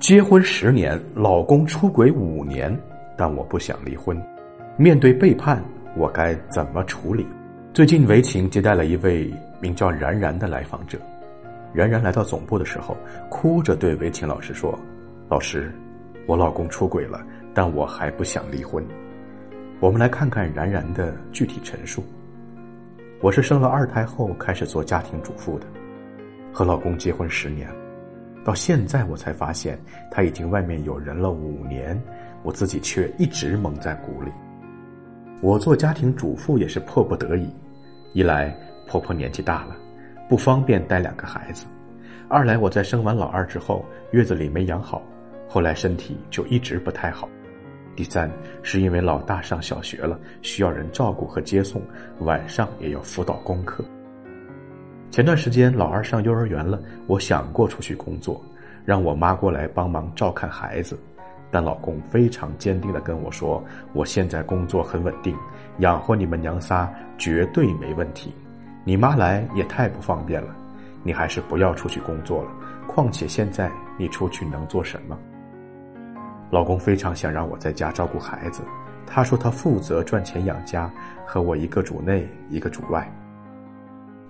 结婚十年，老公出轨五年，但我不想离婚。面对背叛，我该怎么处理？最近围情接待了一位名叫然然的来访者。然然来到总部的时候，哭着对围情老师说：“老师，我老公出轨了，但我还不想离婚。”我们来看看然然的具体陈述。我是生了二胎后开始做家庭主妇的，和老公结婚十年。到现在我才发现，他已经外面有人了五年，我自己却一直蒙在鼓里。我做家庭主妇也是迫不得已，一来婆婆年纪大了，不方便带两个孩子；二来我在生完老二之后，月子里没养好，后来身体就一直不太好；第三是因为老大上小学了，需要人照顾和接送，晚上也要辅导功课。前段时间老二上幼儿园了，我想过出去工作，让我妈过来帮忙照看孩子，但老公非常坚定的跟我说：“我现在工作很稳定，养活你们娘仨绝对没问题。你妈来也太不方便了，你还是不要出去工作了。况且现在你出去能做什么？”老公非常想让我在家照顾孩子，他说他负责赚钱养家，和我一个主内一个主外。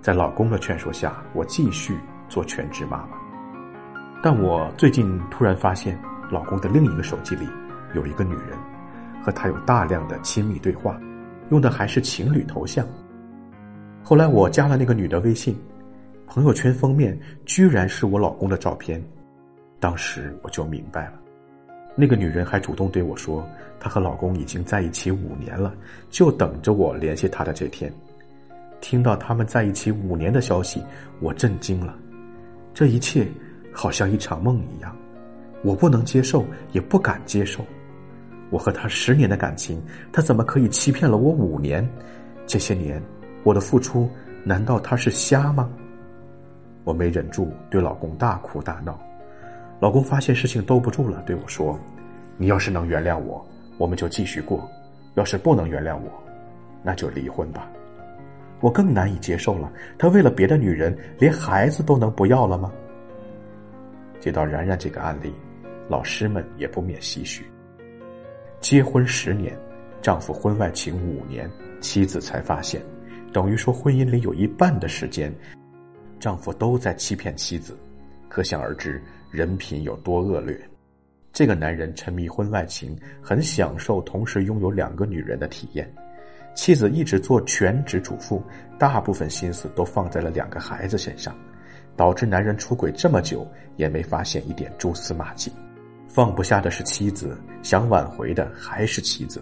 在老公的劝说下，我继续做全职妈妈。但我最近突然发现，老公的另一个手机里有一个女人，和他有大量的亲密对话，用的还是情侣头像。后来我加了那个女的微信，朋友圈封面居然是我老公的照片。当时我就明白了，那个女人还主动对我说，她和老公已经在一起五年了，就等着我联系她的这天。听到他们在一起五年的消息，我震惊了。这一切好像一场梦一样，我不能接受，也不敢接受。我和他十年的感情，他怎么可以欺骗了我五年？这些年我的付出，难道他是瞎吗？我没忍住，对老公大哭大闹。老公发现事情兜不住了，对我说：“你要是能原谅我，我们就继续过；要是不能原谅我，那就离婚吧。”我更难以接受了，他为了别的女人，连孩子都能不要了吗？接到然然这个案例，老师们也不免唏嘘。结婚十年，丈夫婚外情五年，妻子才发现，等于说婚姻里有一半的时间，丈夫都在欺骗妻子，可想而知人品有多恶劣。这个男人沉迷婚外情，很享受同时拥有两个女人的体验。妻子一直做全职主妇，大部分心思都放在了两个孩子身上，导致男人出轨这么久也没发现一点蛛丝马迹。放不下的是妻子，想挽回的还是妻子。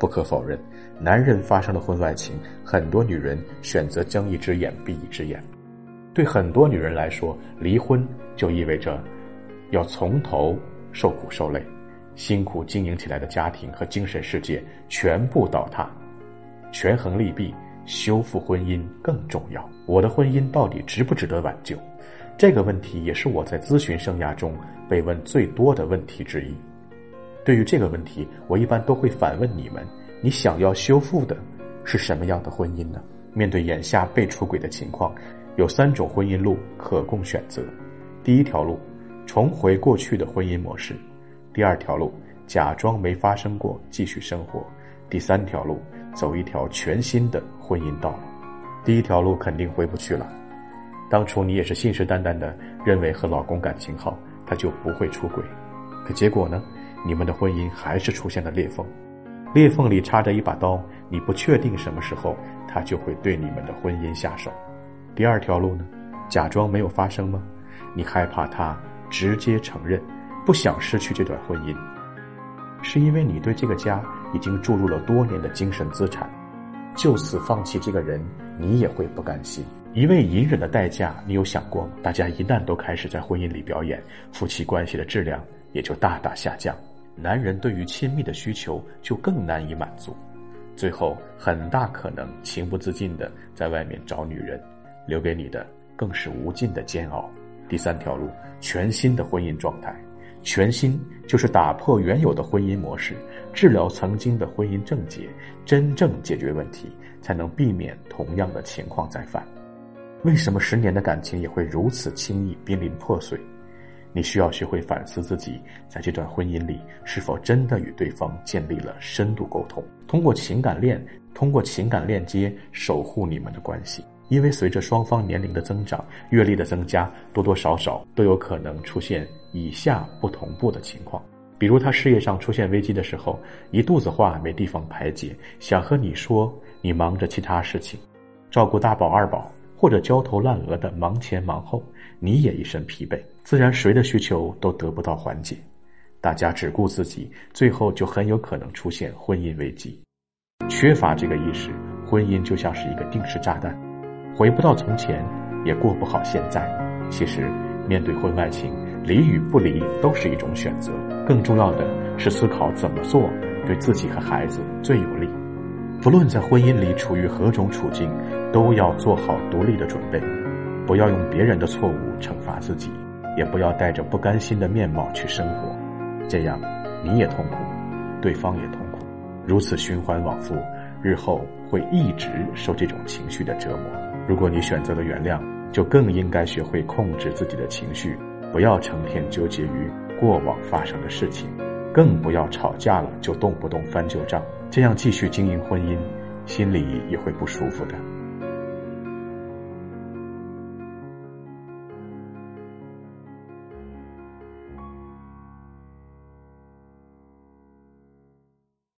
不可否认，男人发生了婚外情，很多女人选择睁一只眼闭一只眼。对很多女人来说，离婚就意味着要从头受苦受累，辛苦经营起来的家庭和精神世界全部倒塌。权衡利弊，修复婚姻更重要。我的婚姻到底值不值得挽救？这个问题也是我在咨询生涯中被问最多的问题之一。对于这个问题，我一般都会反问你们：你想要修复的是什么样的婚姻呢？面对眼下被出轨的情况，有三种婚姻路可供选择。第一条路，重回过去的婚姻模式；第二条路，假装没发生过，继续生活；第三条路。走一条全新的婚姻道路，第一条路肯定回不去了。当初你也是信誓旦旦的认为和老公感情好，他就不会出轨，可结果呢？你们的婚姻还是出现了裂缝，裂缝里插着一把刀，你不确定什么时候他就会对你们的婚姻下手。第二条路呢？假装没有发生吗？你害怕他直接承认，不想失去这段婚姻，是因为你对这个家。已经注入了多年的精神资产，就此放弃这个人，你也会不甘心。一味隐忍的代价，你有想过吗？大家一旦都开始在婚姻里表演，夫妻关系的质量也就大大下降，男人对于亲密的需求就更难以满足，最后很大可能情不自禁的在外面找女人，留给你的更是无尽的煎熬。第三条路，全新的婚姻状态。全新就是打破原有的婚姻模式，治疗曾经的婚姻症结，真正解决问题，才能避免同样的情况再犯。为什么十年的感情也会如此轻易濒临破碎？你需要学会反思自己在这段婚姻里是否真的与对方建立了深度沟通，通过情感链，通过情感链接守护你们的关系。因为随着双方年龄的增长、阅历的增加，多多少少都有可能出现以下不同步的情况。比如他事业上出现危机的时候，一肚子话没地方排解，想和你说，你忙着其他事情，照顾大宝二宝，或者焦头烂额的忙前忙后，你也一身疲惫。自然，谁的需求都得不到缓解，大家只顾自己，最后就很有可能出现婚姻危机。缺乏这个意识，婚姻就像是一个定时炸弹，回不到从前，也过不好现在。其实，面对婚外情，离与不离都是一种选择，更重要的是思考怎么做对自己和孩子最有利。不论在婚姻里处于何种处境，都要做好独立的准备，不要用别人的错误惩罚自己。也不要带着不甘心的面貌去生活，这样你也痛苦，对方也痛苦，如此循环往复，日后会一直受这种情绪的折磨。如果你选择了原谅，就更应该学会控制自己的情绪，不要成天纠结于过往发生的事情，更不要吵架了就动不动翻旧账，这样继续经营婚姻，心里也会不舒服的。